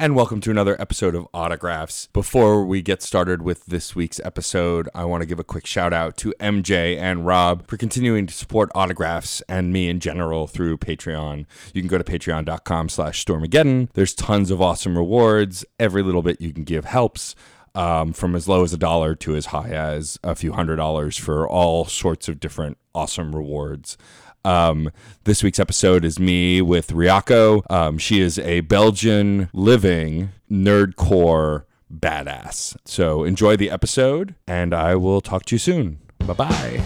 and welcome to another episode of Autographs. Before we get started with this week's episode, I want to give a quick shout out to MJ and Rob for continuing to support Autographs and me in general through Patreon. You can go to patreon.com slash stormageddon. There's tons of awesome rewards. Every little bit you can give helps. Um, from as low as a dollar to as high as a few hundred dollars for all sorts of different awesome rewards. Um, this week's episode is me with Ryako. Um, she is a Belgian living nerdcore badass. So enjoy the episode, and I will talk to you soon. Bye bye.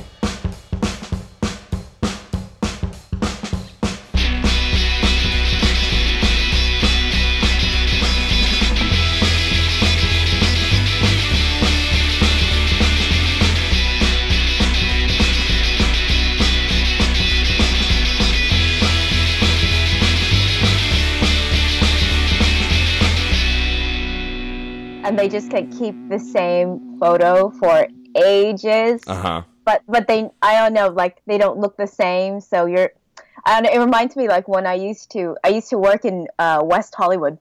And they just can keep the same photo for ages. Uh huh. But but they I don't know like they don't look the same. So you're I don't know, it reminds me like when I used to I used to work in uh, West Hollywood,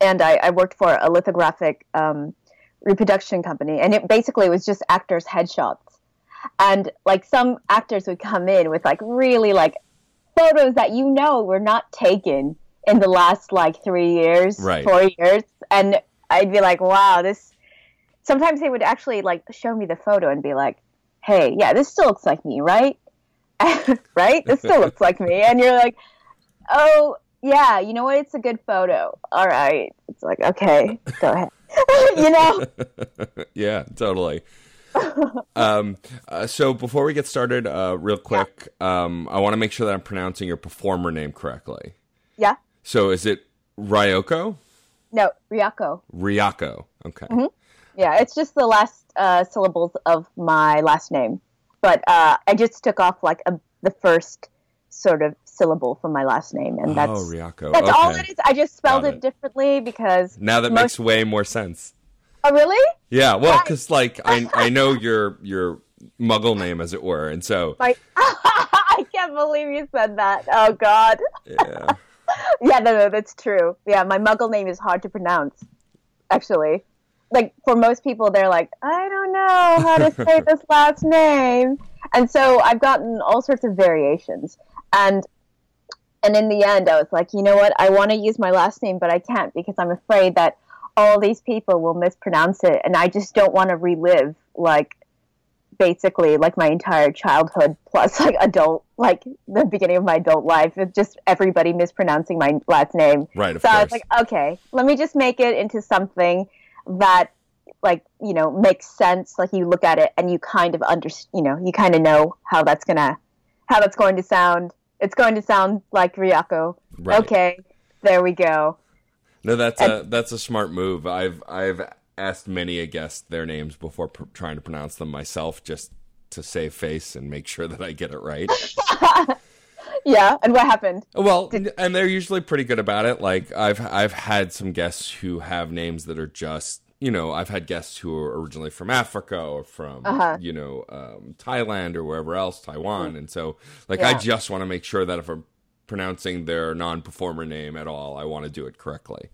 and I, I worked for a lithographic um, reproduction company, and it basically was just actors' headshots. And like some actors would come in with like really like photos that you know were not taken in the last like three years, Right. four years, and I'd be like, wow, this. Sometimes they would actually like show me the photo and be like, hey, yeah, this still looks like me, right? right? This still looks like me, and you're like, oh yeah, you know what? It's a good photo. All right. It's like okay, go ahead. you know? yeah, totally. um, uh, so before we get started, uh, real quick, um, I want to make sure that I'm pronouncing your performer name correctly. Yeah. So is it Ryoko? No, Ryako. Ryako. Okay. Yeah, it's just the last uh, syllables of my last name, but uh, I just took off like a, the first sort of syllable from my last name, and that's oh, Ryako. that's okay. all it is. I just spelled it. it. differently because Now that most- makes way more sense. oh really? Yeah, well, because like I I know your your Muggle name, as it were, and so Like I can't believe you said that. Oh God. yeah. Yeah, no, no, that's true. Yeah, my Muggle name is hard to pronounce. Actually, like for most people, they're like, I don't know how to say this last name, and so I've gotten all sorts of variations. And and in the end, I was like, you know what? I want to use my last name, but I can't because I'm afraid that all these people will mispronounce it, and I just don't want to relive like basically like my entire childhood plus like adult like the beginning of my adult life it's just everybody mispronouncing my last name. Right, so i was like okay let me just make it into something that like you know makes sense. Like you look at it and you kind of under you know you kind of know how that's gonna how that's going to sound. It's going to sound like ryako. Right. okay there we go. No, that's a that's a smart move. I've I've asked many a guest their names before pr- trying to pronounce them myself, just to save face and make sure that I get it right. yeah and what happened well, and they're usually pretty good about it. Like I've I've had some guests who have names that are just you know I've had guests who are originally from Africa or from Uh-huh. you know um, Thailand or wherever else Taiwan, and so like I just want to make sure that if I'm pronouncing their non-performer name at all, I want to do it correctly.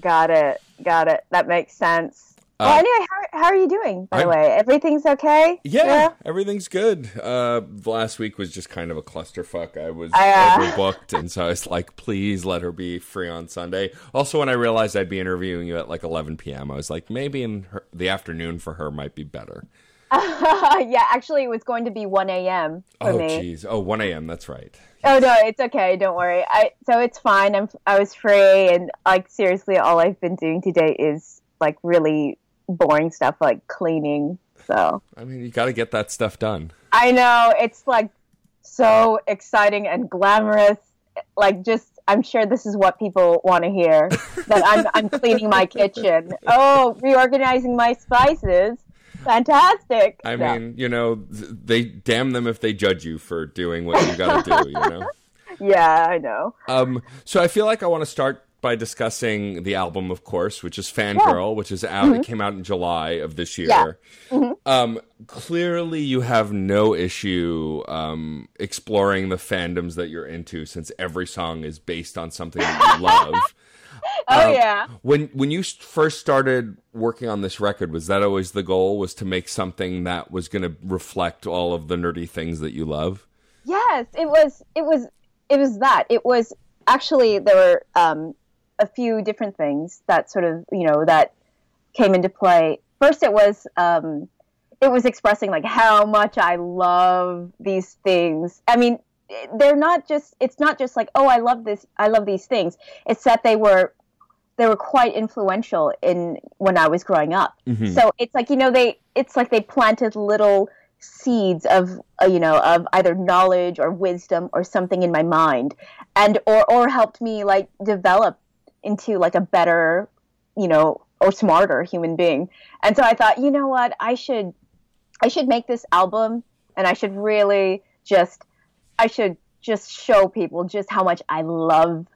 Got it. Got it. That makes sense. Uh, well, anyway, how, how are you doing, by the I'm- way? Everything's okay? Yeah, everything's good. Uh, last week was just kind of a clusterfuck. I was I, uh, overbooked, and so I was like, "Please let her be free on Sunday." Also, when I realized I'd be interviewing you at like 11 p.m., I was like, maybe in her, the afternoon for her might be better. yeah, actually, it was going to be 1 a.m. for oh, me. jeez. Oh, 1 a.m. That's right. Oh, no, it's okay. Don't worry. I So it's fine. I'm, I was free, and, like, seriously, all I've been doing today is, like, really boring stuff, like cleaning. So I mean, you got to get that stuff done. I know it's, like, so exciting and glamorous. Like, just, I'm sure this is what people want to hear that I'm, I'm cleaning my kitchen. Oh, reorganizing my spices. Fantastic. I So, mean, you know, they damn them if they judge you for doing what you got to do. You know. yeah, I know. Um, so I feel like I want to start by discussing the album, of course, which is Fangirl, which is out. It came out in July of this year. Yeah. Um, clearly, you have no issue um, exploring the fandoms that you're into, since every song is based on something that you love. Oh Um, yeah. When when you first started working on this record, was that always the goal? Was to make something that was going to reflect all of the nerdy things that you love? Yes, it was. It was. It was that. It was actually there were um, a few different things that sort of you know that came into play. First, it was um, it was expressing like how much I love these things. I mean, they're not just. It's not just like oh, I love this. I love these things. It's that they were they were quite influential in when I was growing up. Mhm. So it's like you know they it's like they planted little seeds of uh, you know of either knowledge or wisdom or something in my mind and or or helped me like develop into like a better you know or smarter human being and so i thought you know what i should i should make this album and i should really just i should just show people just how much i love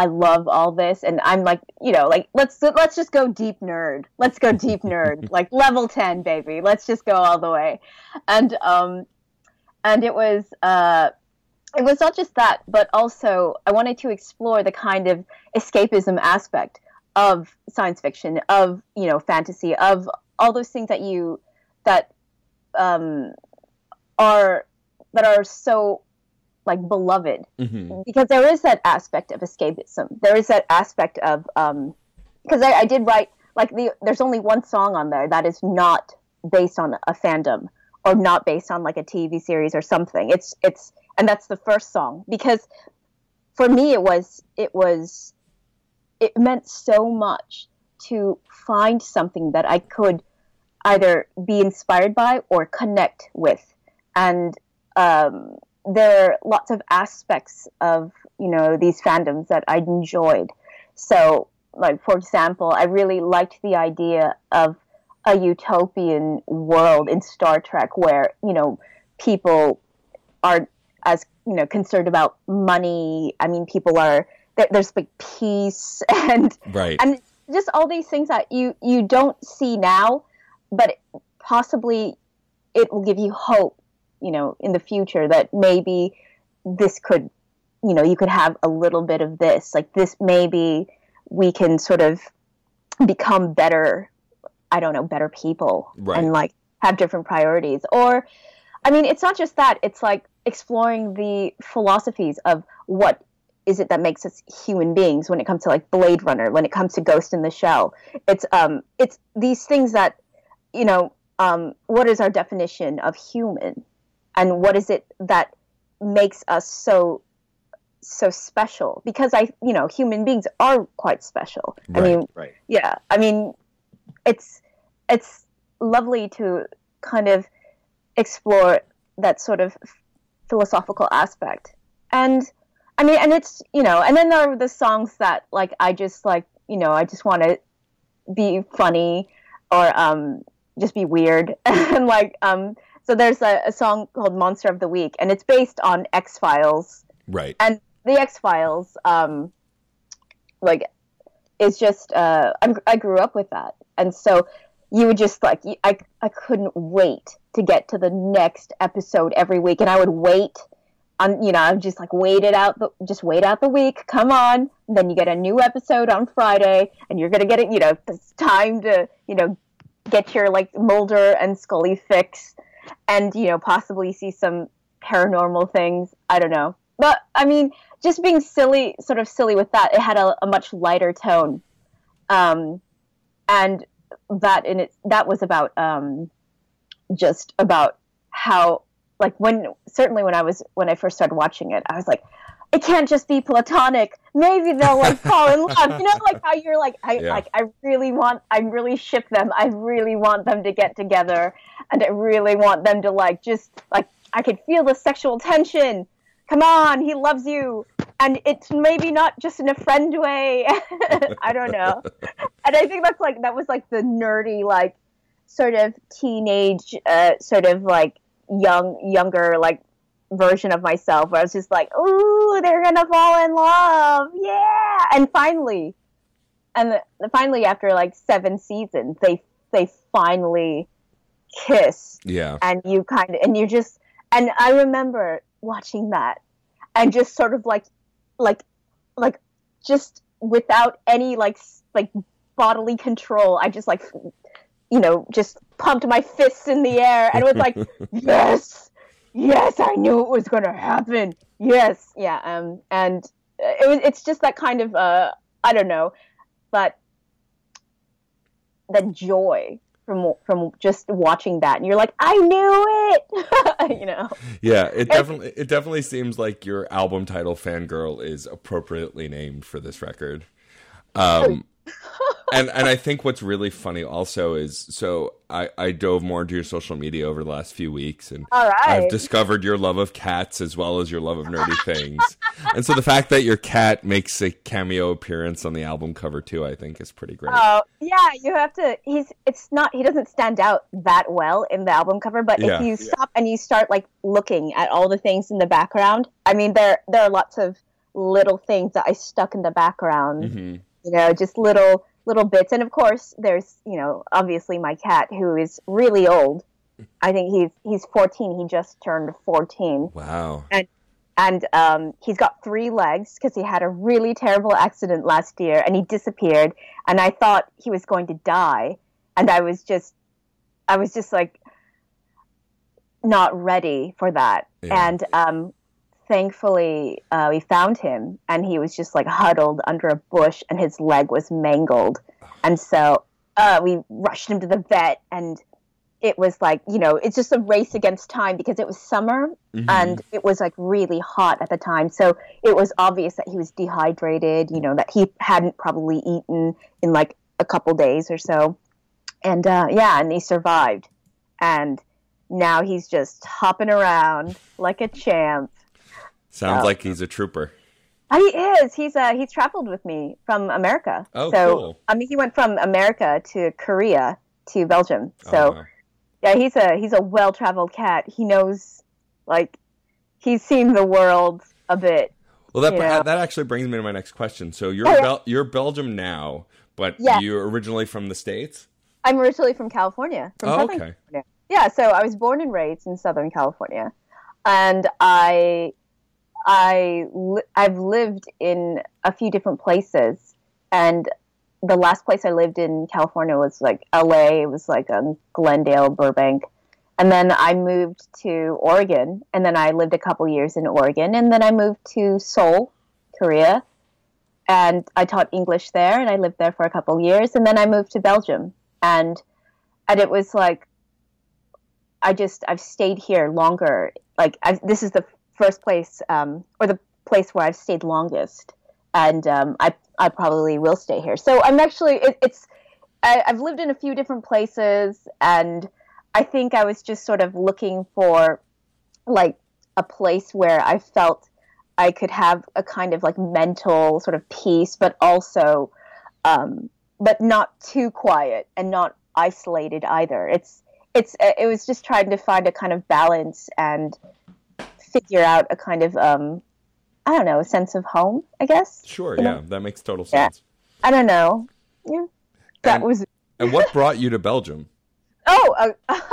I love all this, and I'm like, you know, like let's let's just go deep nerd. Let's go deep nerd, like level ten, baby. Let's just go all the way, and um, and it was uh, it was not just that, but also I wanted to explore the kind of escapism aspect of science fiction, of you know, fantasy, of all those things that you that um, are that are so like beloved hmm because there is that aspect of escapism. There is that aspect of because I, I did write like the there's only one song on there that is not based on a fandom or not based on like a TV series or something. It's it's and that's the first song because for me it was it was it meant so much to find something that I could either be inspired by or connect with and um, there are lots of aspects of you know these fandoms that I enjoyed. So, like for example, I really liked the idea of a utopian world in Star Trek where you know people are as you know concerned about money. I mean, people are there, there's like peace and Right. and just all these things that you you don't see now, but possibly it will give you hope, you know, in the future that maybe this could, you know, you could have a little bit of this, like this maybe we can sort of become better, I don't know, better people Right. and like have different priorities or I mean, it's not just that, it's like exploring the philosophies of what is it that makes us human beings when it comes to like Blade Runner, when it comes to Ghost in the Shell. It's um it's these things that you know, um what is our definition of human and what is it that makes us so so special because I you know, human beings are quite special. I mean, Right. yeah i mean it's it's lovely to kind of explore that sort of philosophical aspect and i mean and it's you know and then there are the songs that like i just like you know i just want to be funny or um just be weird and like um so there's a, a song called monster of the week and it's based on x files Right. and the X Files, um, like, is just uh, I'm, I grew up with that, and so you would just like I I couldn't wait to get to the next episode every week, and I would wait. On, you know, I would just like wait it out, the, just wait out the week. Come on, and then you get a new episode on Friday, and you're gonna get it. You know, it's time to you know get your like Mulder and Scully fix, and you know possibly see some paranormal things. I don't know, but I mean, just being silly, sort of silly with that. It had a, a much lighter tone, um, and that in it that was about um, just about how like when certainly when I was when I first started watching it, I was like. It can't just be platonic. Maybe they'll like fall in love. You know, like how you're like, I Yeah. like, I really want, I really ship them. I really want them to get together, and I really want them to like just like I could feel the sexual tension. Come on, he loves you. And it's maybe not just in a friend way. I don't know. And I think that's like that was like the nerdy like sort of teenage uh, sort of like young younger like version of myself where I was just like, "Ooh, they're to fall in love." Yeah. And finally and the, finally after like 7 seasons, they they finally kiss Yeah. and you kind of and you just and i remember watching that and just sort of like like like just without any like like bodily control, I just like you know just pumped my fists in the air and was like, yes, yes, I knew it was gonna happen. Yes, yeah, um, and it was it's just that kind of uh, I don't know, but the joy from from just watching that, and you're like, I knew it, you know. Yeah, it definitely it definitely seems like your album title "Fangirl" is appropriately named for this record. Um, and and I think what's really funny also is so I I dove more into your social media over the last few weeks, and All right. I've discovered your love of cats as well as your love of nerdy things. and so the fact that your cat makes a cameo appearance on the album cover too, I think, is pretty great. Oh yeah, you have to. He's it's not. He doesn't stand out that well in the album cover, but Yeah. if you stop and you start like looking at all the things in the background, I mean, there there are lots of little things that I stuck in the background. hmm You know, just little little bits, and of course, there's you know, obviously my cat who is really old. I think he's he's 14. He just turned 14 Wow. and um, he's got three legs because he had a really terrible accident last year and he disappeared and i thought he was going to die and i was just i was just like not ready for that Yeah. and um, thankfully uh, we found him and he was just like huddled under a bush and his leg was mangled. And so uh, we rushed him to the vet and it was like you know it's just a race against time because it was summer Mhm. and it was like really hot at the time. So it was obvious that he was dehydrated you know that he hadn't probably eaten in like a couple days or so. And uh, yeah and he survived. And now he's just hopping around like a champ sounds Oh. like he's a trooper. He is he's uh he's traveled with me from america Oh, so cool. i mean he went from america to korea to belgium so Oh, wow. yeah he's a he's a well traveled cat he knows like he's seen the world a bit Well, that that actually brings me to my next question. So you're Oh, yeah. Bel- you're Belgium now, but Yeah. you're originally from the states. I'm originally from California, from Oh, Southern okay. California. Yeah, so I was born and raised in Southern California, and I, I, li- I've lived in a few different places, and the last place I lived in California was like L.A. It was like um, Glendale, Burbank, and then I moved to Oregon, and then I lived a couple years in Oregon, and then I moved to Seoul, Korea, and I taught English there, and I lived there for a couple years, and then I moved to Belgium, and and it was like I just I've stayed here longer. Like i this is the first place, um, or the place where I've stayed longest, and um, I I probably will stay here. So I'm actually it, it's I, I've lived in a few different places, and I think I was just sort of looking for like a place where I felt I could have a kind of like mental sort of peace, but also, um, but not too quiet and not isolated either. It's it's it was just trying to find a kind of balance and figure out a kind of um, I don't know a sense of home. I guess Sure, You know? yeah, that makes total Yeah. sense. I don't know. Yeah, that And- was And what brought you to Belgium? oh. Uh,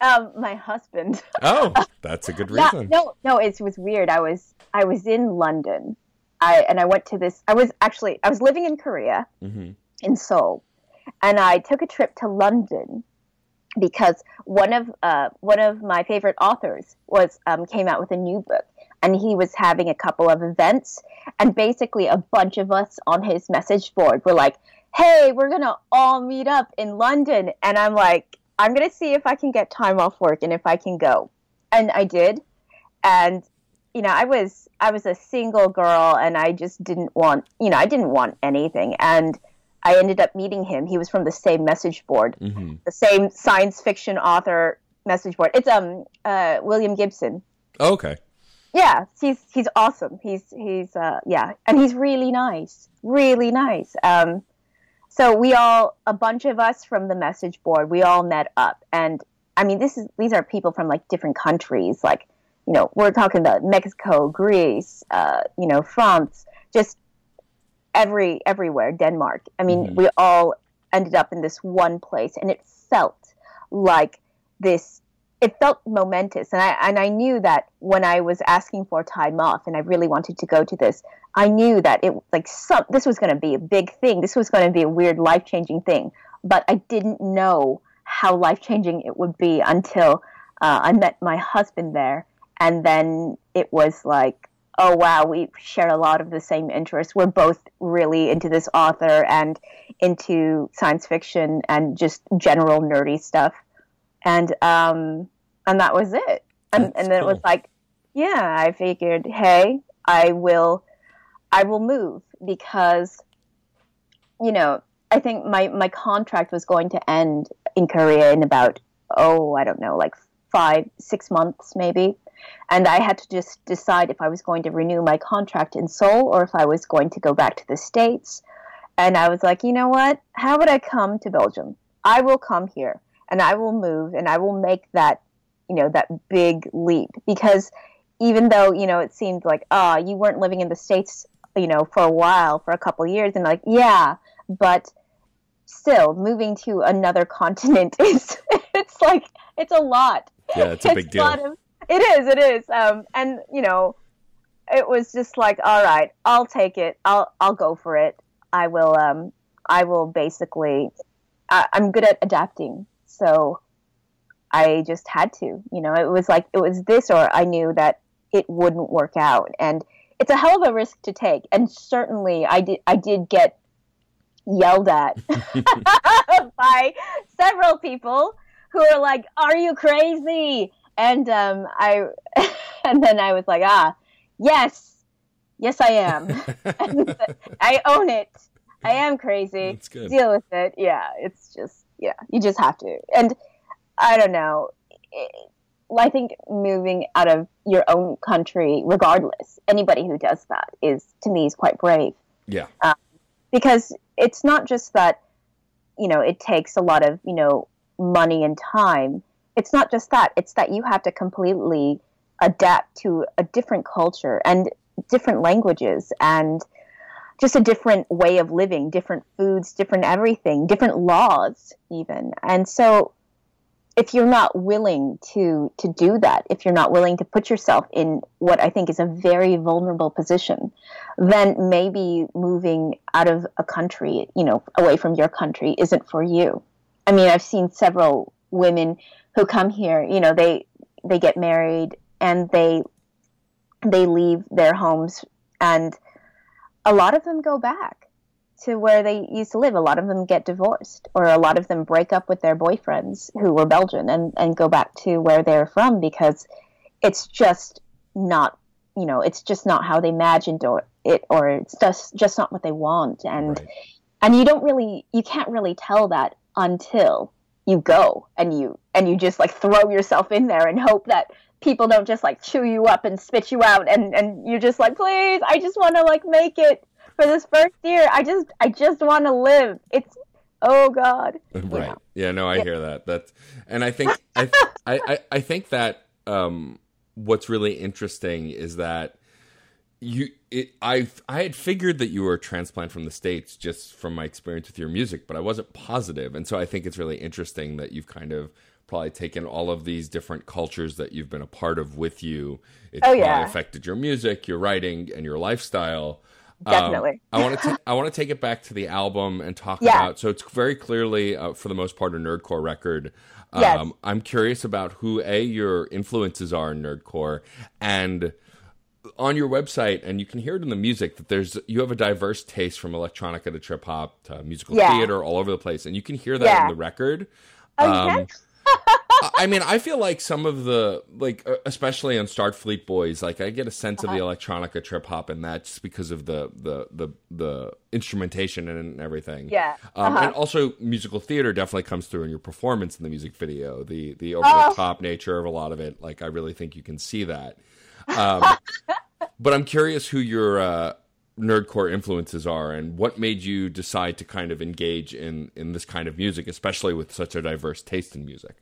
Um, my husband. Oh, that's a good reason. no, no, it was weird. I was I was in London, I and I went to this. I was actually I was living in Korea hmm in Seoul, and I took a trip to London because one of uh, one of my favorite authors was um, came out with a new book, and he was having a couple of events, and basically a bunch of us on his message board were like, "Hey, we're gonna all meet up in London," and I'm like, "I'm gonna see if I can get time off work and if I can go," and I did, and you know, I was I was a single girl, and I just didn't want, you know, I didn't want anything, and I ended up meeting him. He was from the same message board, hmm the same science fiction author message board. It's um uh, William Gibson. Okay. Yeah, he's he's awesome. He's he's uh, yeah, and he's really nice, really nice. Um, so we all a bunch of us from the message board, we all met up, and I mean this is these are people from like different countries, like you know we're talking about Mexico, Greece, uh, you know France, just every everywhere, Denmark. I mean Mhm. we all ended up in this one place, and it felt like this it felt momentous and I and I knew that when I was asking for time off and I really wanted to go to this I knew that it like some this was going to be a big thing this was going to be a weird life-changing thing but I didn't know how life-changing it would be until uh, I met my husband there and then it was like oh wow we share a lot of the same interests. We're both really into this author and into science fiction and just general nerdy stuff. And um and that was it. And and then it was like yeah i figured hey i will i will move because you know i think my my contract was going to end in korea in about oh i don't know like five six months maybe and i had to just decide if i was going to renew my contract in seoul or if i was going to go back to the states and i was like you know what how would i come to belgium i will come here and I will move and I will make that, you know, that big leap because even though, you know, it seemed like, ah, you weren't living in the States, you know, for a while, for a couple years and like, yeah, but still moving to another continent is, it's like, it's a lot. Yeah, it's a big deal. of- it is, it is. Um, and, you know, it was just like, all right, I'll take it. I'll, I'll go for it. I will, um, I will basically, I, I'm good at adapting. So I just had to, you know, it was like, it was this or I knew that it wouldn't work out. And it's a hell of a risk to take. And certainly I did, I did get yelled at by several people who were like, are you crazy? And, um, I, and then I was like, ah, yes, yes, I am. I own it. I am crazy. Deal with it. Yeah, it's just yeah, you just have to. And I don't know. It, I think moving out of your own country, regardless, anybody who does that is to me is quite brave Yeah. because it's not just that you know it takes a lot of you know money and time it's not just that it's that you have to completely adapt to a different culture and different languages and just a different way of living different foods different everything different laws even and so if you're not willing to to do that if you're not willing to put yourself in what i think is a very vulnerable position then maybe moving out of a country, you know, away from your country isn't for you. I mean, I've seen several women who come here, you know, they they get married and they they leave their homes and a lot of them go back to where they used to live. A lot of them get divorced or a lot of them break up with their boyfriends who were Belgian and, and go back to where they're from because it's just not you know it's just not how they imagined or it or it's just just not what they want and Right. and you don't really you can't really tell that until you go and you and you just like throw yourself in there and hope that people don't just like chew you up and spit you out and and you're just like please i just want to like make it for this first year i just i just want to live it's oh god Right. know. Yeah, no, I hear that. That's and I think I, I I I think that um what's really interesting is that you it I I had figured that you were a transplant from the states just from my experience with your music, but I wasn't positive. And so I think it's really interesting that you've kind of probably taken all of these different cultures that you've been a part of with you. It's Oh, probably yeah. affected your music, your writing, and your lifestyle. Um, Definitely. I want to I want to take it back to the album and talk Yeah. about. So it's very clearly, uh, for the most part, a nerdcore record. Um, Yes. I'm curious about who a your influences are in nerdcore, and on your website, and you can hear it in the music that there's you have a diverse taste from electronica to trip hop to musical Yeah. theater, all over the place, and you can hear that Yeah. in the record. Oh, Um? I- mean, I feel like some of the like, uh, especially on Starfleet Boys, like I get a sense of the Uh-huh. electronica trip hop in that just because of the the the the instrumentation and everything. Yeah. Um, Uh-huh. And also, musical theater definitely comes through in your performance in the music video. The the over Oh. the top nature of a lot of it, like I really think you can see that. Um, but I'm curious who your uh, nerdcore influences are, and what made you decide to kind of engage in in this kind of music, especially with such a diverse taste in music.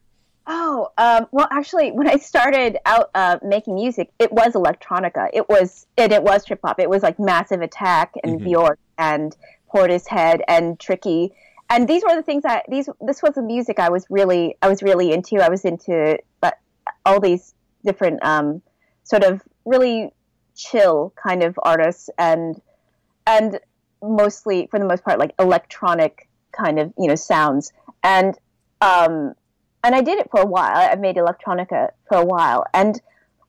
Oh, um, well, actually, when I started out uh, making music, it was electronica. It was it, it was trip hop. It was like Massive Attack and Mhm. Bjork and Portishead and Tricky. And these were the things that these this was the music I was really I was really into. I was into but all these different um, sort of really chill kind of artists and and mostly for the most part like electronic kind of you know sounds and um, and I did it for a while. I made electronica for a while, and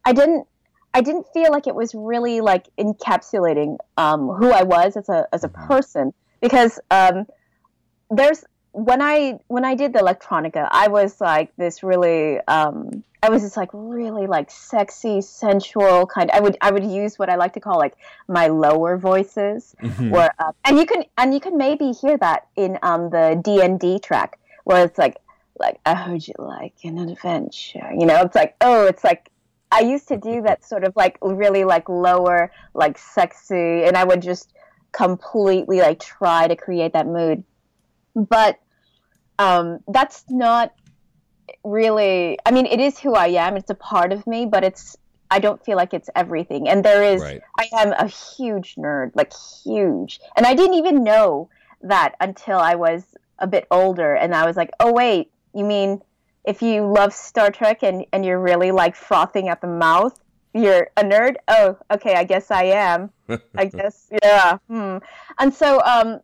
I didn't I didn't feel like it was really like encapsulating um, who I was as a as a Mhm. person because um, there's when I when I did the electronica, I was like this really um, I was just like really like sexy, sensual kind. I would I would use what I like to call like my lower voices, Mhm. where um, and you can and you can maybe hear that in um, the D and D track where it's like like I heard you like an adventure. You know, it's like oh, it's like I used to do that sort of like really like lower like sexy, and I would just completely like try to create that mood, but um, that's not really. I mean, it is who I am. It's a part of me, but it's I don't feel like it's everything. And there is Right. I am a huge nerd, like huge. And I didn't even know that until I was a bit older and I was like, "Oh wait, you mean if you love Star Trek and and you're really like frothing at the mouth, you're a nerd?" Oh, okay, I guess I am. I guess yeah. Hmm. And so um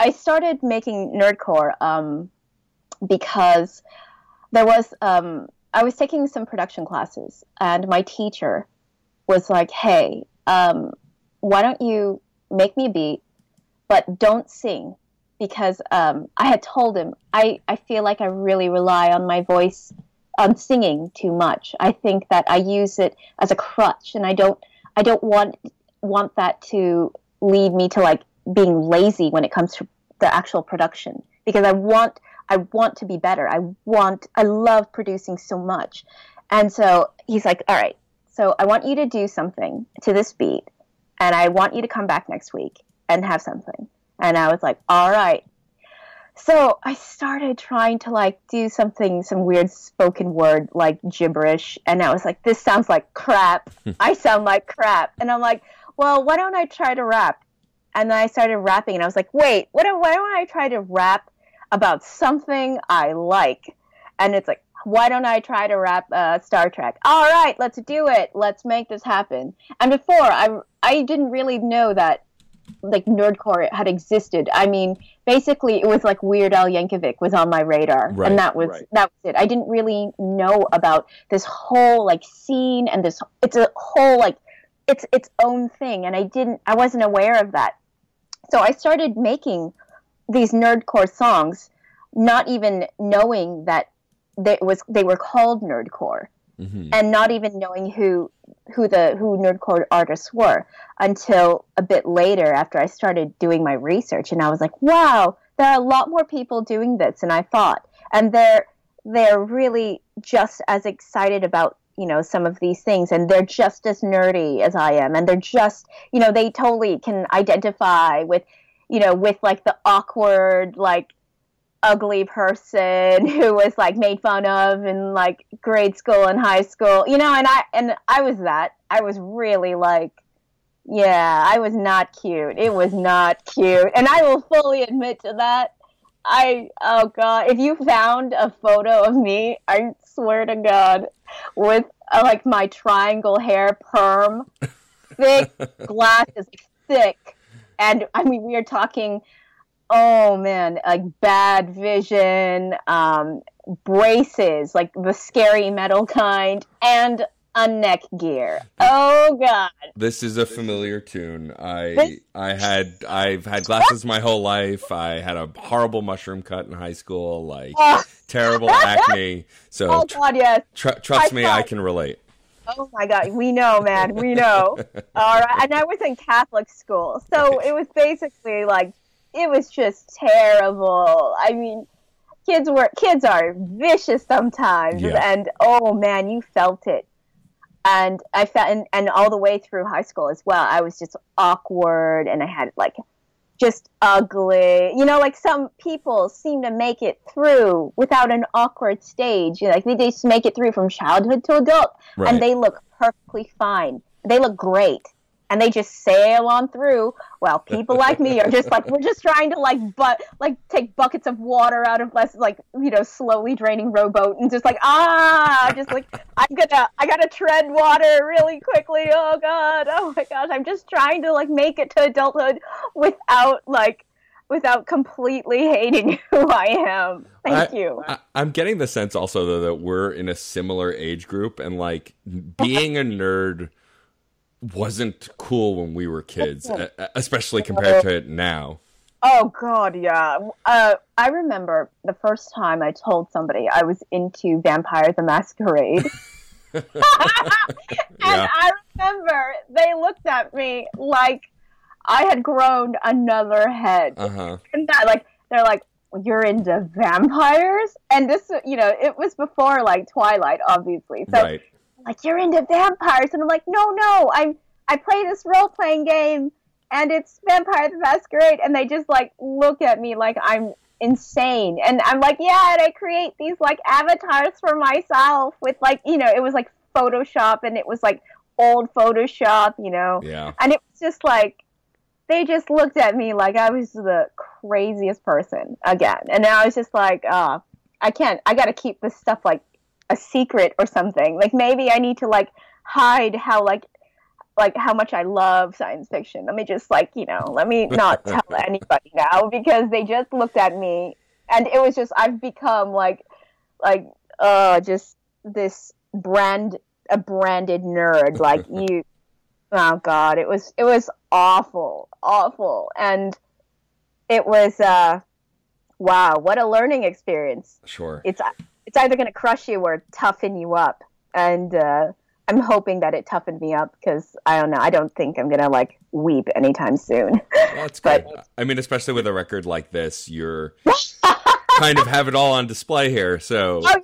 I started making nerdcore um because there was um I was taking some production classes and my teacher was like, "Hey, um, why don't you make me a beat, but don't sing?" Because um, I had told him I, I feel like I really rely on my voice on singing too much. I think that I use it as a crutch, and I don't I don't want want that to lead me to like being lazy when it comes to the actual production because I want I want to be better. I want I love producing so much. And so he's like, "All right. So I want you to do something to this beat and I want you to come back next week and have something." And I was like, "All right." So I started trying to like do something, some weird spoken word like gibberish, and I was like, "This sounds like crap. I sound like crap." And I'm like, "Well, why don't I try to rap?" And then I started rapping, and I was like, "Wait, what? Why don't I try to rap about something I like?" And it's like, "Why don't I try to rap uh, Star Trek?" All right, let's do it. Let's make this happen. And before, I I didn't really know that like nerdcore had existed. I mean, basically, it was like Weird Al Yankovic was on my radar, Right, and that was right. that was it. I didn't really know about this whole like scene and this. It's a whole like it's its own thing, and I didn't. I wasn't aware of that. So I started making these nerdcore songs, not even knowing that they was they were called nerdcore Mhm. and not even knowing who who the who nerdcore artists were until a bit later after I started doing my research and I was like, wow, there are a lot more people doing this than I thought. And they're they're really just as excited about, you know, some of these things and they're just as nerdy as I am and they're just, you know, they totally can identify with, you know, with like the awkward like ugly person who was like made fun of in like grade school and high school you know and i and i was that. I was really like yeah i was not cute. It was not cute and i will fully admit to that i oh god if you found a photo of me i swear to god with uh, like my triangle hair perm thick glasses thick and i mean we are talking oh man, like bad vision, um, braces, like the scary metal kind, and a neck gear. Oh god. This is a familiar tune. I This- I had I've had glasses my whole life. I had a horrible mushroom cut in high school, like Oh, terrible acne. So oh god, yes. tr- trust I me, I can relate. Oh my god, we know, man, we know. All right, and I was in Catholic school, so it was basically like it was just terrible. I mean, kids were kids are vicious sometimes, Yeah. and oh man, you felt it. And I felt, and, and all the way through high school as well, I was just awkward, and I had like just ugly. You know, like some people seem to make it through without an awkward stage. You know, like they just make it through from childhood to adult Right. and they look perfectly fine. They look great. And they just sail on through. Well, people like me are just like we're just trying to like but like take buckets of water out of less like you know slowly draining rowboat and just like ah just like I'm gonna I gotta tread water really quickly. Oh god, oh my gosh, I'm just trying to like make it to adulthood without like without completely hating who I am. Thank I, you. I, am getting the sense also though that we're in a similar age group and like being a nerd wasn't cool when we were kids, especially compared to it now. Oh God, yeah. Uh, I remember the first time I told somebody I was into Vampire the Masquerade. and yeah. I remember they looked at me like I had grown another head. Uh-huh. And that, like, they're like, "You're into vampires," and this, you know, it was before like Twilight, obviously. So, right. Like, you're into vampires, and I'm like, "No, no, I'm." I play this role playing game and it's Vampire the Masquerade, and they just like look at me like I'm insane. And I'm like, yeah, and I create these like avatars for myself with like, you know, it was like Photoshop and it was like old Photoshop, you know. Yeah. And it was just like they just looked at me like I was the craziest person again. And I was just like, oh, I can't I gotta keep this stuff like a secret or something. Like maybe I need to like hide how like like how much I love science fiction. Let me just like, you know, let me not tell anybody now because they just looked at me and it was just I've become like like uh just this brand a branded nerd like you oh god it was it was awful awful and it was uh wow what a learning experience sure it's it's either going to crush you or toughen you up and uh I'm hoping that it toughened me up because I don't know. I don't think I'm gonna like weep anytime soon. That's good. But, I mean, especially with a record like this, you're kind of have it all on display here. So oh,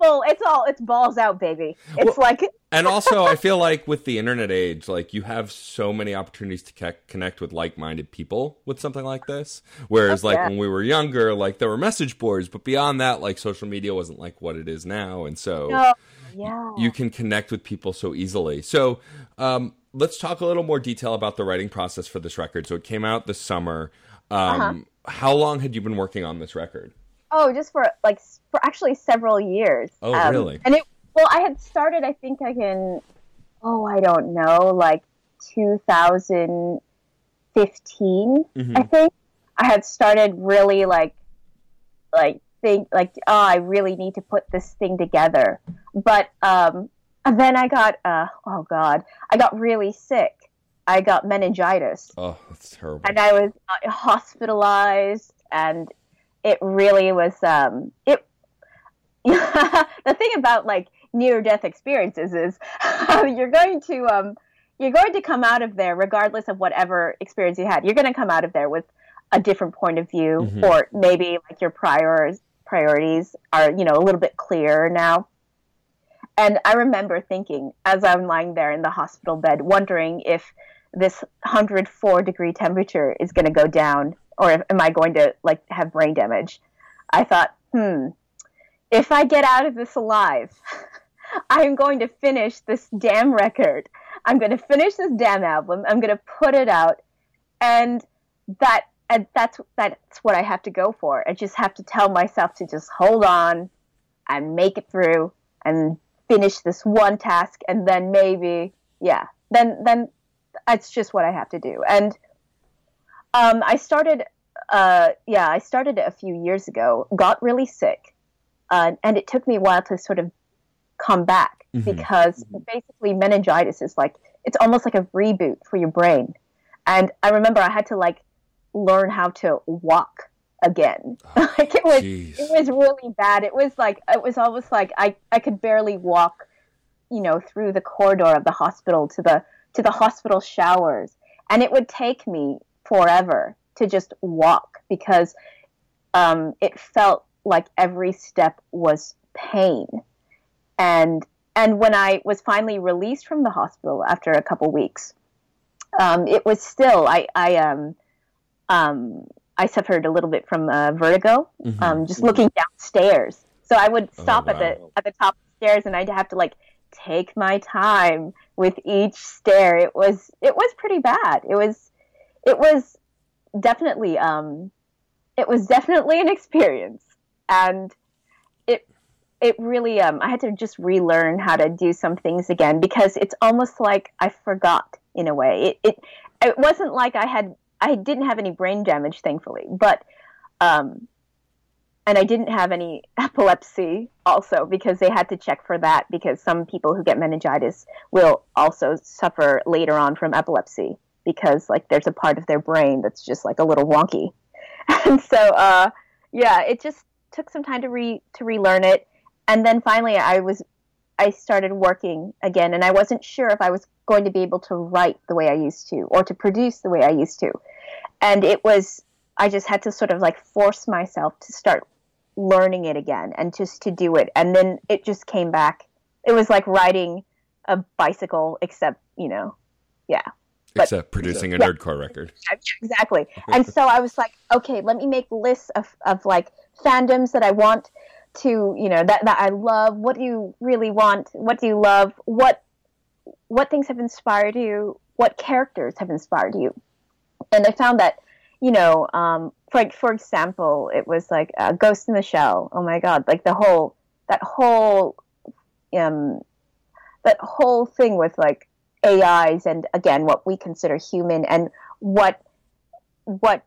well, it's all it's balls out, baby. It's well, like. and also, I feel like with the internet age, like you have so many opportunities to connect with like-minded people with something like this. Whereas, oh, like yeah. when we were younger, like there were message boards, but beyond that, like social media wasn't like what it is now, and so. No yeah. you can connect with people so easily. So um, let's talk a little more detail about the writing process for this record. So it came out this summer. Um, uh-huh. How long had you been working on this record? Oh, just for like for actually several years. Oh, um, really? And it well, I had started. I think I can. Oh, I don't know, like 2015. Mm-hmm. I think I had started really like like think like, oh, I really need to put this thing together. But um, then I got, uh, oh God, I got really sick. I got meningitis. Oh, that's terrible. And I was uh, hospitalized, and it really was. Um, it. the thing about like near death experiences is you're going to um, you're going to come out of there regardless of whatever experience you had. You're going to come out of there with a different point of view, mm-hmm. or maybe like your priors priorities are, you know, a little bit clearer now. And I remember thinking, as I'm lying there in the hospital bed, wondering if this 104 degree temperature is going to go down or if, am I going to like have brain damage? I thought, hmm, if I get out of this alive, I'm going to finish this damn record. I'm going to finish this damn album. I'm going to put it out. And that and that's that's what I have to go for. I just have to tell myself to just hold on and make it through and finish this one task and then maybe yeah then then that's just what I have to do and um, I started uh, yeah I started a few years ago got really sick uh, and it took me a while to sort of come back mm-hmm. because basically meningitis is like it's almost like a reboot for your brain and I remember I had to like learn how to walk again. Oh, like it was geez. it was really bad. It was like it was almost like I, I could barely walk, you know, through the corridor of the hospital to the to the hospital showers. And it would take me forever to just walk because um, it felt like every step was pain. And and when I was finally released from the hospital after a couple weeks, um, it was still I I um um, I suffered a little bit from uh, vertigo, mm-hmm. um, just looking downstairs. So I would oh, stop oh, wow. at the at the top of the stairs, and I'd have to like take my time with each stair. It was it was pretty bad. It was it was definitely um it was definitely an experience and it it really um I had to just relearn how to do some things again because it's almost like I forgot in a way. It it it wasn't like I had I didn't have any brain damage thankfully, but um and I didn't have any epilepsy also because they had to check for that because some people who get meningitis will also suffer later on from epilepsy because like there's a part of their brain that's just like a little wonky. And so uh yeah, it just took some time to re to relearn it and then finally I was I started working again and I wasn't sure if I was going to be able to write the way I used to or to produce the way I used to. And it was I just had to sort of like force myself to start learning it again and just to do it. And then it just came back. It was like riding a bicycle, except, you know, yeah. But, except producing a yeah. nerdcore record. Exactly. and so I was like, okay, let me make lists of, of like fandoms that I want to, you know, that, that I love. What do you really want? What do you love? What what things have inspired you? What characters have inspired you? And I found that you know, um, for for example, it was like uh, Ghost in the Shell. Oh my God! Like the whole that whole um, that whole thing with like AIs and again what we consider human and what what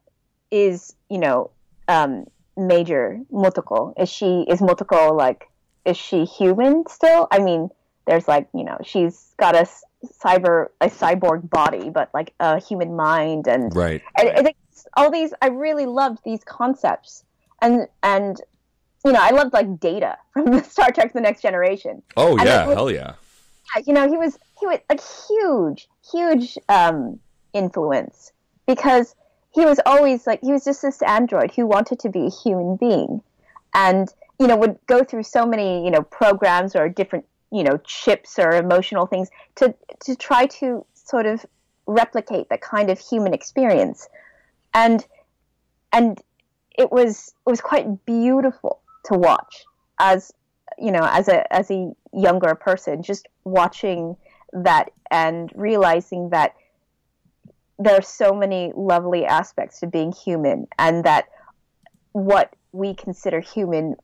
is you know um, Major Motoko is she is Motoko like is she human still? I mean, there's like you know she's got a cyber a cyborg body, but like a human mind and right. And, and all these I really loved these concepts and and you know I loved like Data from the Star Trek: The Next Generation. Oh and yeah, was, hell yeah. Yeah, you know he was he was a huge huge um, influence because he was always like he was just this android who wanted to be a human being. And you know would go through so many you know programs or different you know chips or emotional things to to try to sort of replicate that kind of human experience. And and it was it was quite beautiful to watch as you know as a as a younger person just watching that and realizing that there are so many lovely aspects to being human and that what we consider human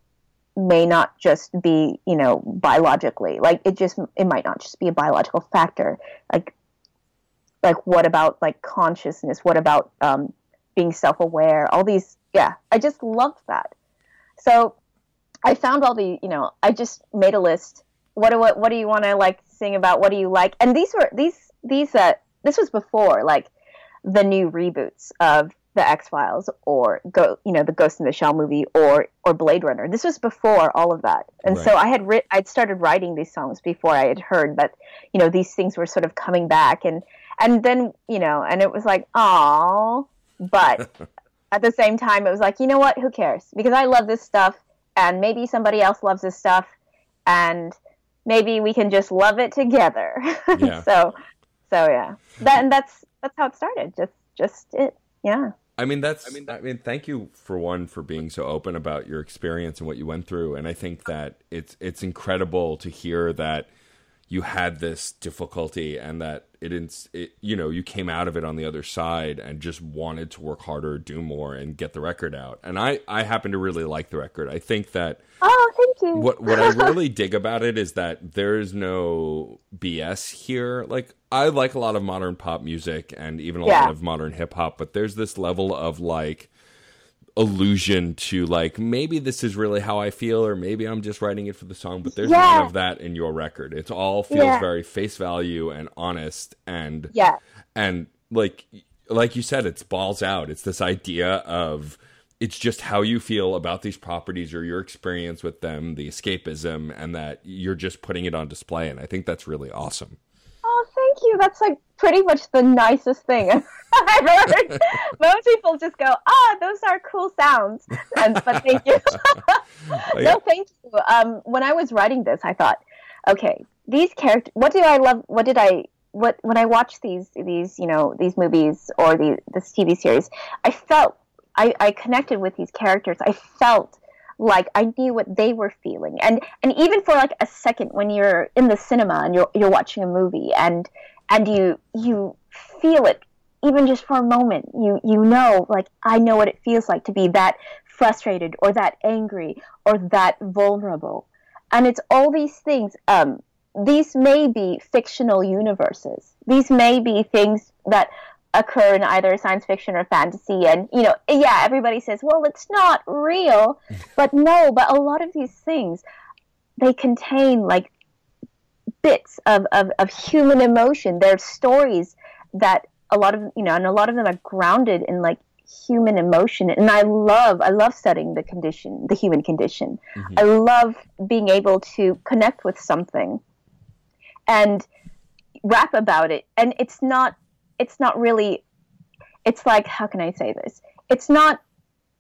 may not just be you know biologically like it just it might not just be a biological factor. Like like what about like consciousness? What about um, being self-aware? All these yeah i just loved that. So i found all the you know i just made a list what do what, what do you want to like sing about what do you like and these were these these uh this was before like the new reboots of the X Files or go you know the Ghost in the Shell movie or or Blade Runner. This was before all of that, and right. so I had writ- I'd started writing these songs before I had heard that you know these things were sort of coming back, and and then you know and it was like oh but at the same time, it was like, you know what? Who cares? Because I love this stuff, and maybe somebody else loves this stuff, and maybe we can just love it together. Yeah. so, so yeah, that and that's that's how it started. Just, just it. Yeah. I mean that's I mean, I mean thank you for one for being so open about your experience and what you went through and I think that it's it's incredible to hear that you had this difficulty and that it, it you know you came out of it on the other side and just wanted to work harder do more and get the record out. And i i happen to really like the record. I think that oh thank you. what what i really dig about it is that there's no bs here. Like i like a lot of modern pop music and even a yeah. lot of modern hip hop but there's this level of like allusion to like maybe this is really how I feel or maybe I'm just writing it for the song but there's yeah. none of that in your record. It's all feels yeah. very face value and honest and yeah. and like like you said it's balls out. It's this idea of it's just how you feel about these properties or your experience with them, the escapism and that you're just putting it on display and I think that's really awesome. Oh, you. That's like pretty much the nicest thing I've heard. Most people just go, "Ah, those are cool sounds," and but thank you. no, thank you. Um, when I was writing this, I thought, okay, these characters. What do I love? What did I? What when I watched these these you know these movies or the this TV series, I felt I, I connected with these characters. I felt like I knew what they were feeling. And and even for like a second when you're in the cinema and you're you're watching a movie and and you you feel it even just for a moment. You you know like I know what it feels like to be that frustrated or that angry or that vulnerable. And it's all these things um these may be fictional universes. These may be things that occur in either science fiction or fantasy and you know yeah everybody says well it's not real but no but a lot of these things they contain like bits of, of, of human emotion. They're stories that a lot of you know and a lot of them are grounded in like human emotion. And i love i love studying the condition the human condition. Mm-hmm. i love being able to connect with something and rap about it. And it's not it's not really it's like how can i say this? It's not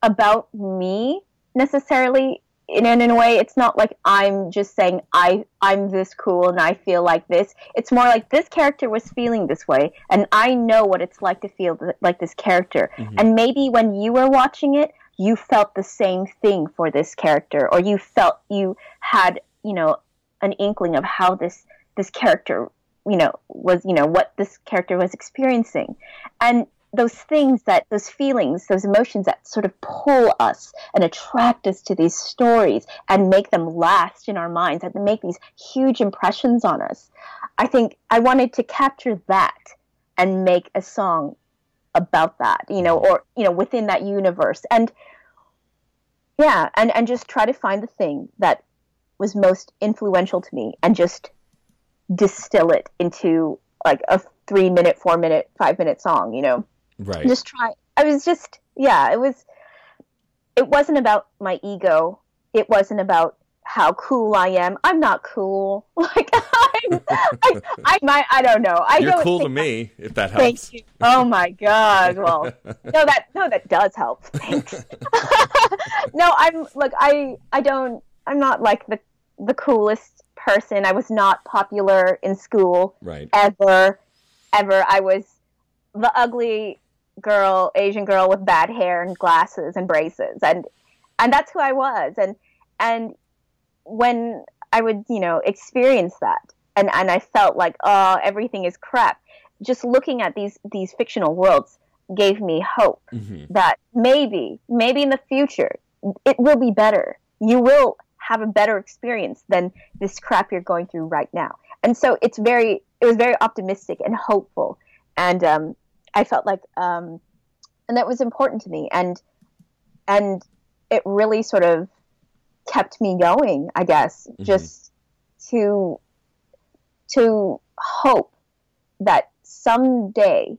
about me necessarily in, in a way it's not like i'm just saying i i'm this cool and i feel like this. It's more like this character was feeling this way and i know what it's like to feel th- like this character. Mm-hmm. and maybe when you were watching it you felt the same thing for this character or you felt you had you know an inkling of how this this character you know was you know what this character was experiencing. And those things that those feelings those emotions that sort of pull us and attract us to these stories and make them last in our minds and make these huge impressions on us i think i wanted to capture that and make a song about that you know or you know within that universe and yeah and and just try to find the thing that was most influential to me and just distill it into like a three minute, four minute, five minute song, you know? Right. Just try. I was just, yeah, it was, it wasn't about my ego. It wasn't about how cool I am. I'm not cool. Like I'm, I, I might, I don't know. I You're cool to me, if that helps. Thank you. Oh my God. Well, no, that, no, that does help. Thanks. no, I'm like, I, I don't, I'm not like the, the coolest person. I was not popular in school. Right. Ever, ever. I was the ugly girl, Asian girl with bad hair and glasses and braces, and and that's who I was. And and when I would, you know, experience that, and and I felt like, oh, everything is crap. Just looking at these these fictional worlds gave me hope mm-hmm. that maybe, maybe in the future, it will be better. You will have a better experience than this crap you're going through right now. And so it's very, it was very optimistic and hopeful. And um, I felt like, um, and that was important to me. And, and it really sort of kept me going, I guess, mm-hmm. just to, to hope that someday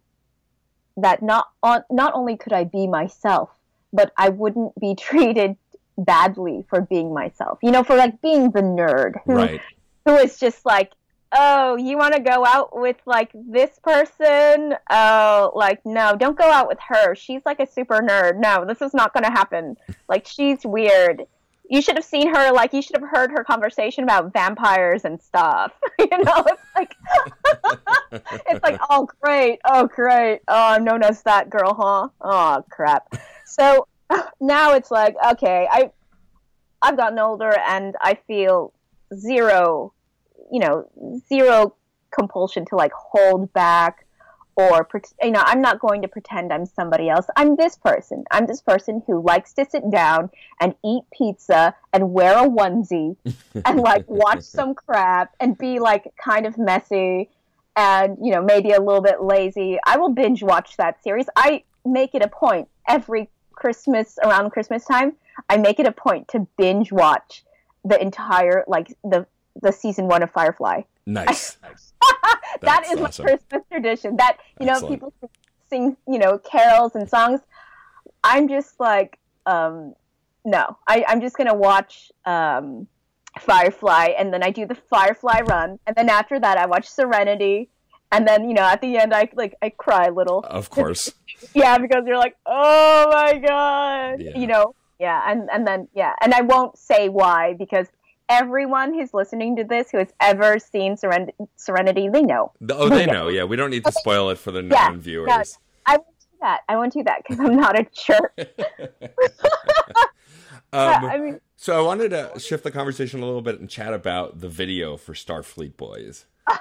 that not on, not only could I be myself, but I wouldn't be treated badly for being myself. You know, for like being the nerd who right. who is just like, oh, you want to go out with like this person? Oh, like no, don't go out with her. She's like a super nerd. No, this is not going to happen. Like she's weird. You should have seen her. Like you should have heard her conversation about vampires and stuff. you know, it's like it's like oh great, oh great, oh I'm known as that girl, huh? Oh crap. So now it's like okay, I I've gotten older and I feel zero, you know, zero compulsion to like hold back or you know i'm not going to pretend i'm somebody else. I'm this person. I'm this person who likes to sit down and eat pizza and wear a onesie and like watch some crap and be like kind of messy and you know maybe a little bit lazy. I will binge watch that series. I make it a point every Christmas around Christmas time, I make it a point to binge watch the entire like the the season one of Firefly. Nice. that is awesome. my Christmas tradition. That you Excellent. know people sing you know carols and songs. I'm just like um, no, I, I'm just gonna watch um, Firefly and then I do the Firefly run and then after that I watch Serenity and then you know at the end I like I cry a little. Of course. yeah, because you're like, oh my god, yeah. you know, yeah, and and then yeah, and I won't say why because everyone who's listening to this who has ever seen Seren- Serenity, they know. Oh, they, know. Yeah, we don't need to spoil it for the yeah, non-viewers. Yeah, I won't do that. I won't do that because I'm not a jerk. um, I mean, So I wanted to shift the conversation a little bit and chat about the video for Starfleet Boys.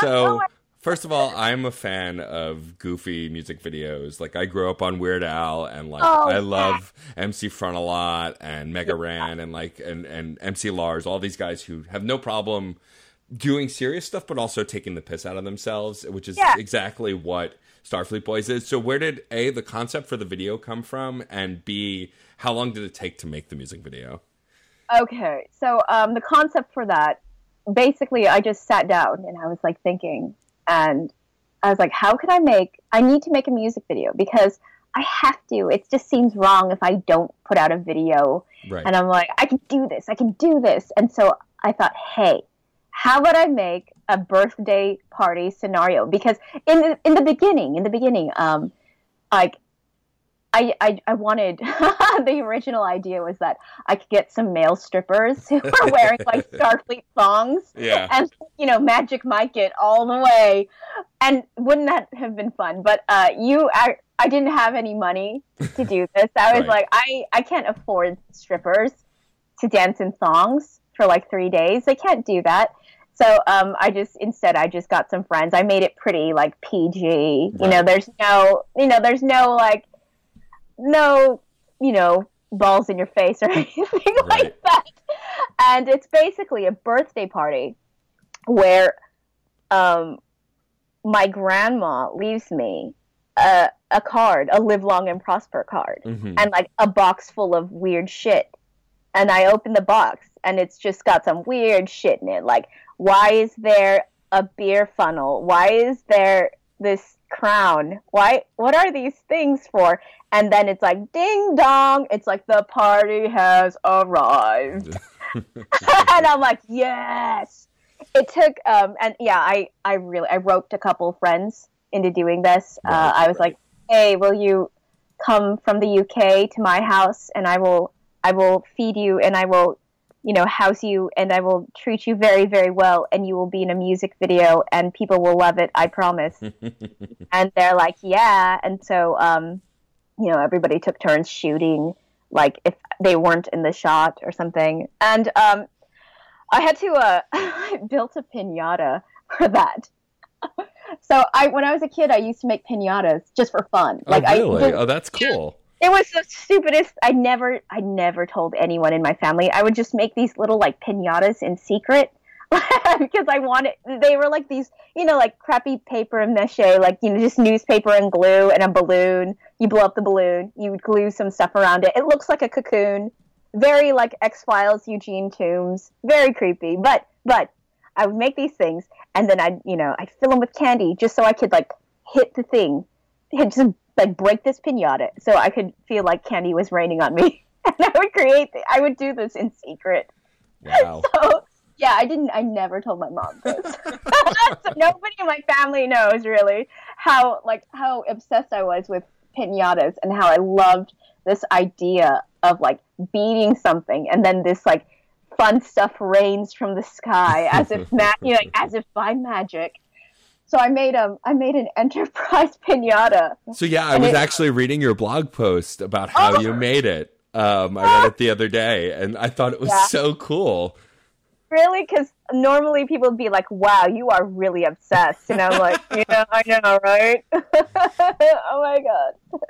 so first of all, I'm a fan of goofy music videos. Like I grew up on Weird Al and like Oh, I love MC Frontalot and Mega Ran and like and, and MC Lars, all these guys who have no problem doing serious stuff but also taking the piss out of themselves, which is Yeah. exactly what Starfleet Boys is. So where did A the concept for the video come from and B how long did it take to make the music video? Okay, so um, the concept for that, basically, I just sat down and I was like thinking, and I was like, how can I make? I need to make a music video because I have to. It just seems wrong if I don't put out a video. Right. And I'm like, I can do this. I can do this. And so I thought, hey, how would I make a birthday party scenario? Because in the in the beginning, in the beginning, um, like I, I, I wanted the original idea was that I could get some male strippers who were wearing like Starfleet thongs Yeah. and you know Magic Mike it all the way, and wouldn't that have been fun? But uh, you, I, I didn't have any money to do this. I was Right. like, I, I can't afford strippers to dance in thongs for like three days. I can't do that. So um, I just instead I just got some friends. I made it pretty like PG. You know, there's no you know there's no like no you know balls in your face or anything Right. like that. And it's basically a birthday party where um, my grandma leaves me a, a card, a live long and prosper card Mhm. and like a box full of weird shit. And I open the box and it's just got some weird shit in it. Like, why is there a beer funnel? Why is there this crown? Why? What are these things for? And then it's like, ding dong! It's like the party has arrived, and I'm like, yes. It took, um, and yeah, I, I really, I roped a couple friends into doing this. Right, uh, I was right. like, hey, will you come from the UK to my house and I will I will feed you and I will you know house you and I will treat you very very well and you will be in a music video and people will love it I promise. And they're like yeah. And so um you know everybody took turns shooting like if they weren't in the shot or something. And um I had to uh I built a piñata for that. So I when I was a kid I used to make piñatas just for fun. Oh, like really? did- oh, that's cool. It was the stupidest. I never, I never told anyone in my family. I would just make these little like pinatas in secret because I wanted. They were like these, you know, like crappy paper mache, like you know, just newspaper and glue and a balloon. You blow up the balloon. You would glue some stuff around it. It looks like a cocoon. Very like X Files, Eugene Tooms. Very creepy. But but I would make these things and then I'd you know I'd fill them with candy just so I could like hit the thing, hit just like break this pinata so I could feel like candy was raining on me. And I would create, I would do this in secret. Wow. So yeah, I didn't, I never told my mom this. so nobody in my family knows really how like how obsessed I was with pinatas and how I loved this idea of like beating something and then this like fun stuff rains from the sky as if ma- you know, like, as if by magic. So I made um I made an enterprise pinata. So yeah, I was it- actually reading your blog post about how Oh. you made it. Um, I read it the other day, and I thought it was Yeah. so cool. Really? Because normally people would be like, "Wow, you are really obsessed," and I'm like, "Yeah, I know, right?" oh my god.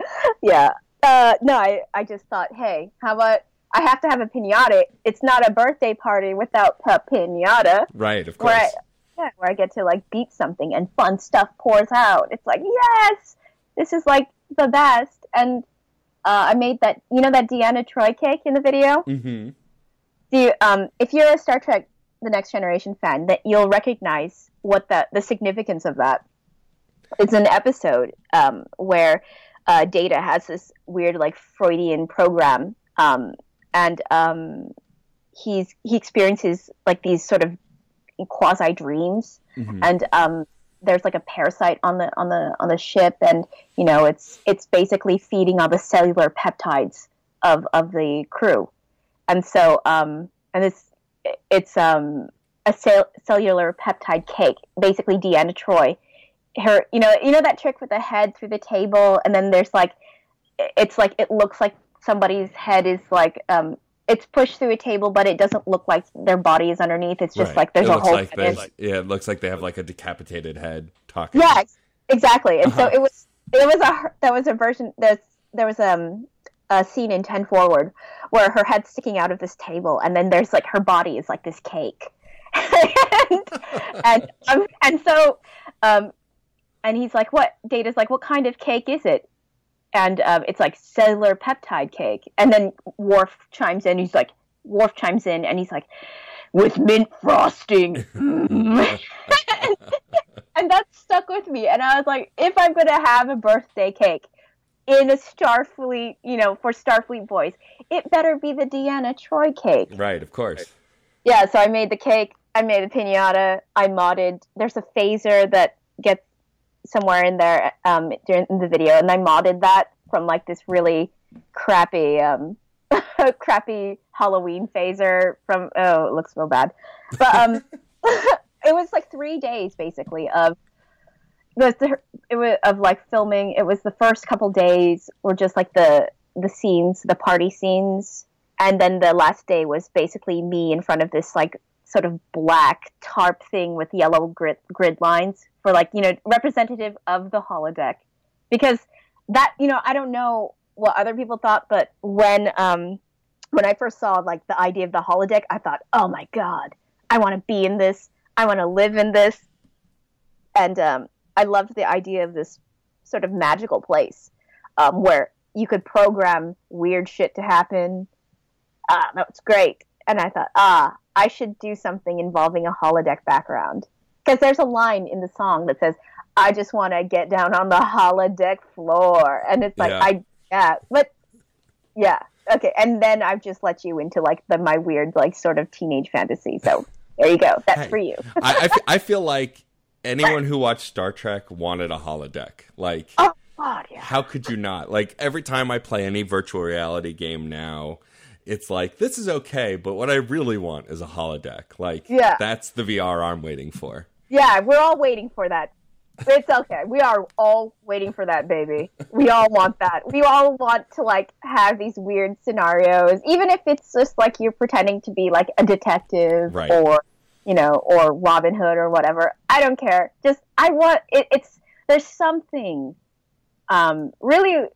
Yeah. Uh, no, I I just thought, hey, how about I have to have a pinata? It's not a birthday party without a pinata. Right, of course. I, yeah, where I get to like beat something and fun stuff pours out. It's like, yes, this is like the best. And uh, I made that, you know, that Deanna Troi cake in the video. hmm Do you, um, if you're a Star Trek: The Next Generation fan, that you'll recognize what the the significance of that. It's an episode um, where uh, Data has this weird, like Freudian program, um, and um, he's he experiences like these sort of quasi dreams, hmm and um, there's like a parasite on the on the on the ship, and you know it's it's basically feeding on the cellular peptides of of the crew, and so um, and it's it's um a cell- cellular peptide cake, basically Deanna Troi. Her, you know, you know that trick with the head through the table, and then there's like, it's like it looks like somebody's head is like um it's pushed through a table, but it doesn't look like their body is underneath. It's just Right. like there's it a whole. like there's- yeah, it looks like they have like a decapitated head talking. Yeah, exactly. And Uh-huh. so it was it was a there was a version there's there was um a scene in Ten Forward where her head's sticking out of this table, and then there's like her body is like this cake, and and, um, and so um and he's like, what? Data's like, what kind of cake is it? And um, it's like cellular peptide cake, and then Worf chimes in. He's like, Worf chimes in, and he's like, with mint frosting. and that stuck with me. And I was like, if I'm gonna have a birthday cake in a Starfleet, you know, for Starfleet boys, it better be the Deanna Troi cake. Right, of course. Yeah, so I made the cake. I made the pinata. I modded. There's a phaser that gets somewhere in there um, during the video, and I modded that from like this really crappy, um, crappy Halloween phaser from. Oh, it looks so bad, but um, it was like three days basically of the it was of like filming. It was the first couple days were just like the the scenes, the party scenes, and then the last day was basically me in front of this like sort of black tarp thing with yellow grid grid lines for like you know representative of the holodeck because that you know I don't know what other people thought, but when um when I first saw like the idea of the holodeck, I thought, oh my god, I want to be in this. I want to live in this, and um, I loved the idea of this sort of magical place um, where you could program weird shit to happen. Ah, that was great. And I thought, ah, I should do something involving a holodeck background because there's a line in the song that says, "I just want to get down on the holodeck floor," and it's like, Yeah. I yeah, but yeah, okay. And then I've just let you into like the my weird like sort of teenage fantasy. So there you go. That's Hey. for you. I, I, I feel like anyone who watched Star Trek wanted a holodeck. Like, Oh God, yeah. how could you not? Like, every time I play any virtual reality game now, it's like, this is okay, but what I really want is a holodeck. Like, Yeah. that's the VR I'm waiting for. Yeah, we're all waiting for that. It's okay. We are all waiting for that, baby. We all want that. We all want to like have these weird scenarios, even if it's just like you're pretending to be like a detective Right. or you know, or Robin Hood or whatever. I don't care. Just I want it, it's there's something um really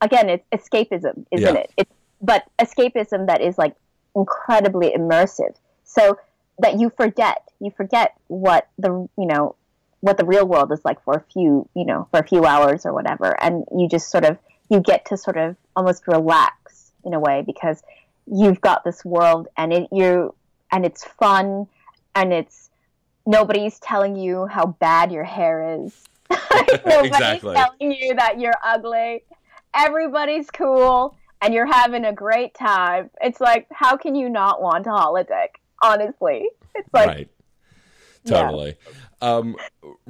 again it's escapism, isn't Yeah. it? It's but escapism that is like incredibly immersive. So that you forget you forget what the you know what the real world is like for a few you know for a few hours or whatever and you just sort of you get to sort of almost relax in a way because you've got this world and it you and it's fun and it's nobody's telling you how bad your hair is nobody's Exactly. telling you that you're ugly everybody's cool and you're having a great time it's like how can you not want a holodeck honestly it's like right. Yeah. Totally. Um,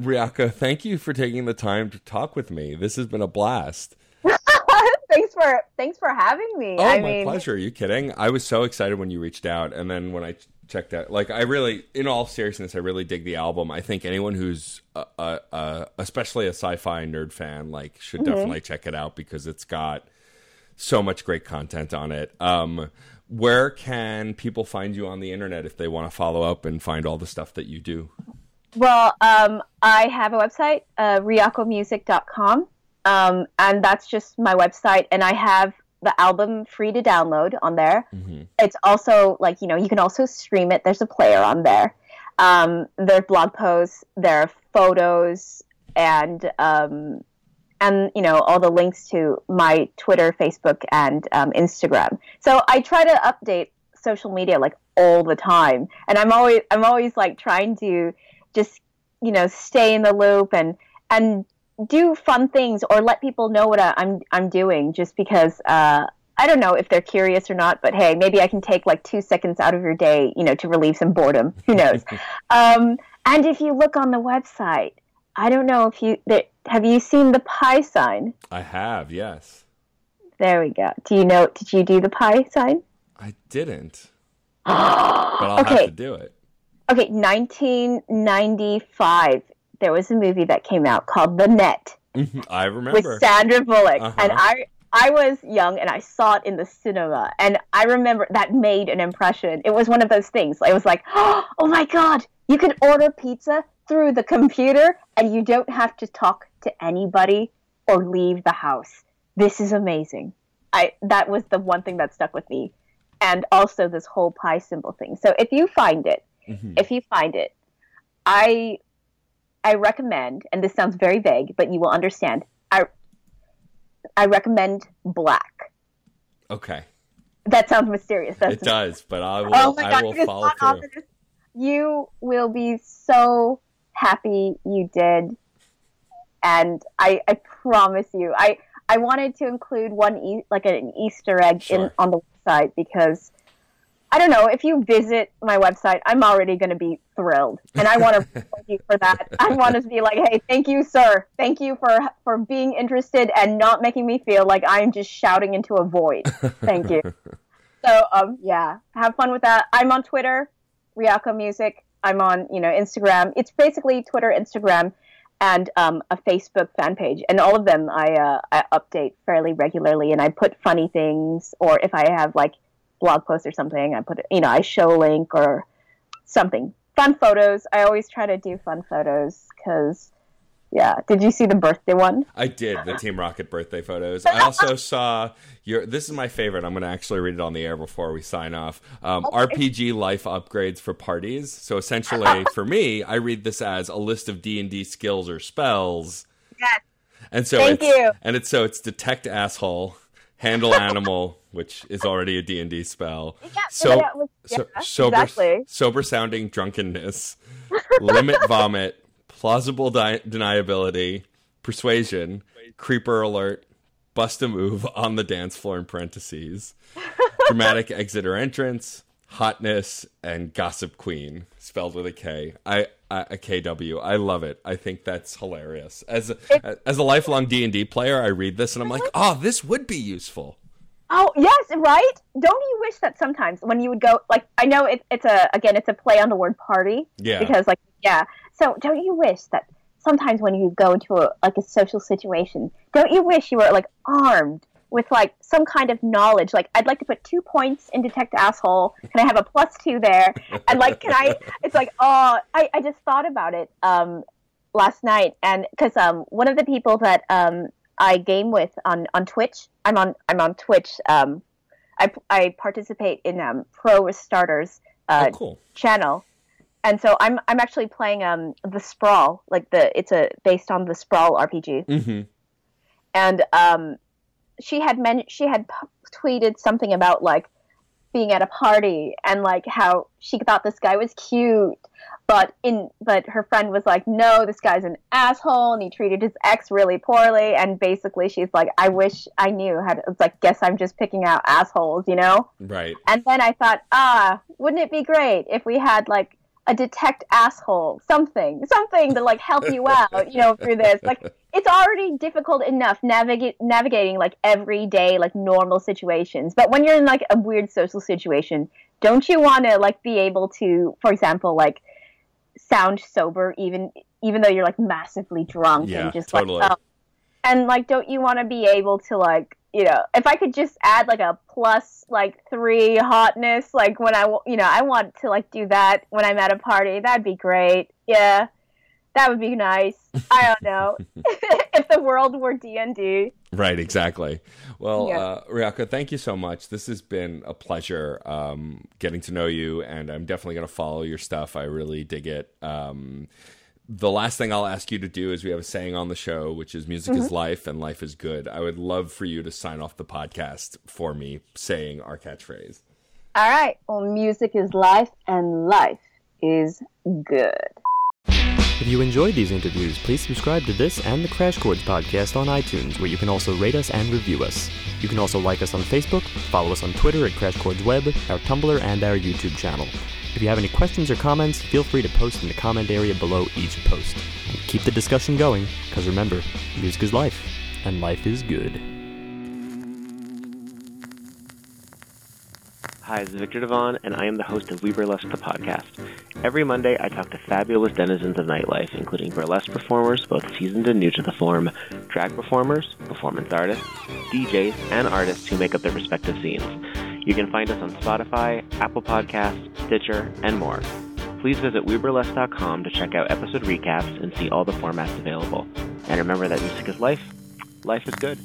Ryako, thank you for taking the time to talk with me. This has been a blast. thanks for thanks for having me. Oh, I my mean, pleasure. Are you kidding? I was so excited when you reached out, and then when I checked out, like, I really, in all seriousness, I really dig the album. I think anyone who's, uh, uh, uh, especially a sci-fi nerd fan, like, should Mm-hmm. definitely check it out because it's got so much great content on it. Um, where can people find you on the internet if they want to follow up and find all the stuff that you do? well, um, I have a website, uh, ryakomusic.com, um, and that's just my website, and I have the album free to download on there. It's also like you know you can also stream it. There's a player on there. Um, there are blog posts, there are photos, and um, and you know all the links to my Twitter, Facebook, and um, Instagram. So I try to update social media like all the time, and I'm always I'm always like trying to just you know stay in the loop and and do fun things or let people know what I, I'm I'm doing just because uh, I don't know if they're curious or not, but hey, maybe I can take like two seconds out of your day, you know, to relieve some boredom. Who knows? um, and if you look on the website, I don't know if you there, have you seen the pi sign. I have, yes. There we go. Do you know? Did you do the pi sign? I didn't, but I'll have Okay. to do it. Okay, 1995. There was a movie that came out called The Net. I remember. with Sandra Bullock, Uh-huh. and I I was young and I saw it in the cinema, and I remember that made an impression. It was one of those things. I was like, oh my god, you can order pizza through the computer, and you don't have to talk to anybody or leave the house. This is amazing. I that was the one thing that stuck with me, and also this whole pi symbol thing. So if you find it, mm-hmm. if you find it, I I recommend, and this sounds very vague, but you will understand. I I recommend black. Okay. That sounds mysterious. It does, but I will. Oh my God, I will follow through. You will be so happy you did, and I I promise you. I I wanted to include one e- like an Easter egg sure. in on the website because I don't know if you visit my website, I'm already going to be thrilled, and I want to thank you for that. I want to be like, hey, thank you, sir. Thank you for for being interested and not making me feel like I'm just shouting into a void. Thank you. so, um, yeah, have fun with that. I'm on Twitter, Ryako Music. I'm on, you know, Instagram. It's basically Twitter, Instagram, and um, a Facebook fan page, and all of them I uh, I update fairly regularly, and I put funny things, or if I have like blog posts or something. I put you know, I show a link or something. Fun photos. I always try to do fun photos because, yeah. Did you see the birthday one? I did the Team Rocket birthday photos. I also saw your. This is my favorite. I'm going to actually read it on the air before we sign off. Um, okay. RPG life upgrades for parties. So essentially, for me, I read this as a list of D and D skills or spells. Yes. And so Thank it's, you. And it's so it's detect asshole handle animal, which is already a D and D spell. Yeah, so, was, yeah, so sober, exactly. sober sounding drunkenness, limit vomit, plausible di- deniability, persuasion, creeper alert, bust a move on the dance floor in parentheses, dramatic exit or entrance, hotness, and gossip queen spelled with a K. I a KW. I love it. I think that's hilarious. As a, as a lifelong D and D player, I read this and I'm like, oh, this would be useful. Oh yes, right. Don't you wish that sometimes when you would go like I know it, it's a again it's a play on the word party. Yeah. Because like yeah, so don't you wish that sometimes when you go into a like a social situation, don't you wish you were like armed with like some kind of knowledge. Like I'd like to put two points in detect asshole. Can I have a plus two there? And like, can I? It's like, oh, I, I just thought about it um, last night, and because um, one of the people that um, I game with on on Twitch, I'm on I'm on Twitch. Um, I I participate in um, Pro Starters uh, oh, cool. channel. And so I'm I'm actually playing um the Sprawl like the it's a based on the Sprawl RPG, mm-hmm. and um she had men- she had p- tweeted something about like being at a party and like how she thought this guy was cute. But in but her friend was like no this guy's an asshole and he treated his ex really poorly. And basically she's like i wish i knew how to it's like guess i'm just picking out assholes you know? Right. And then i thought ah wouldn't it be great if we had like a detect asshole, something, something to like help you out, you know, through this. Like it's already difficult enough navigate navigating like everyday like normal situations. But when you're in like a weird social situation, don't you want to like be able to, for example, like sound sober even even though you're like massively drunk yeah, and just totally. like oh. And like don't you want to be able to like you know, if I could just add like a plus like three hotness, like when I, you know, I want to like do that when I'm at a party. That'd be great. Yeah, that would be nice. I don't know if the world were D and D. Right, exactly. Well, yeah. uh, Ryako, thank you so much. This has been a pleasure um, getting to know you, and I'm definitely going to follow your stuff. I really dig it. Um, the last thing I'll ask you to do is we have a saying on the show, which is music mm-hmm. is life and life is good. I would love for you to sign off the podcast for me saying our catchphrase. All right. Well, music is life and life is good. If you enjoyed these interviews, please subscribe to this and the Crash Chords podcast on iTunes, where you can also rate us and review us. You can also like us on Facebook, follow us on Twitter at Crash Chords Web, our Tumblr, and our YouTube channel. If you have any questions or comments, feel free to post in the comment area below each post. And keep the discussion going, because remember, music is life, and life is good. Hi, this is Victor Devon, and I am the host of We Burlesque the podcast. Every Monday, I talk to fabulous denizens of nightlife, including burlesque performers, both seasoned and new to the form, drag performers, performance artists, DJs, and artists who make up their respective scenes. You can find us on Spotify, Apple Podcasts, Stitcher, and more. Please visit weburlesque.com to check out episode recaps and see all the formats available. And remember that music is life. Life is good.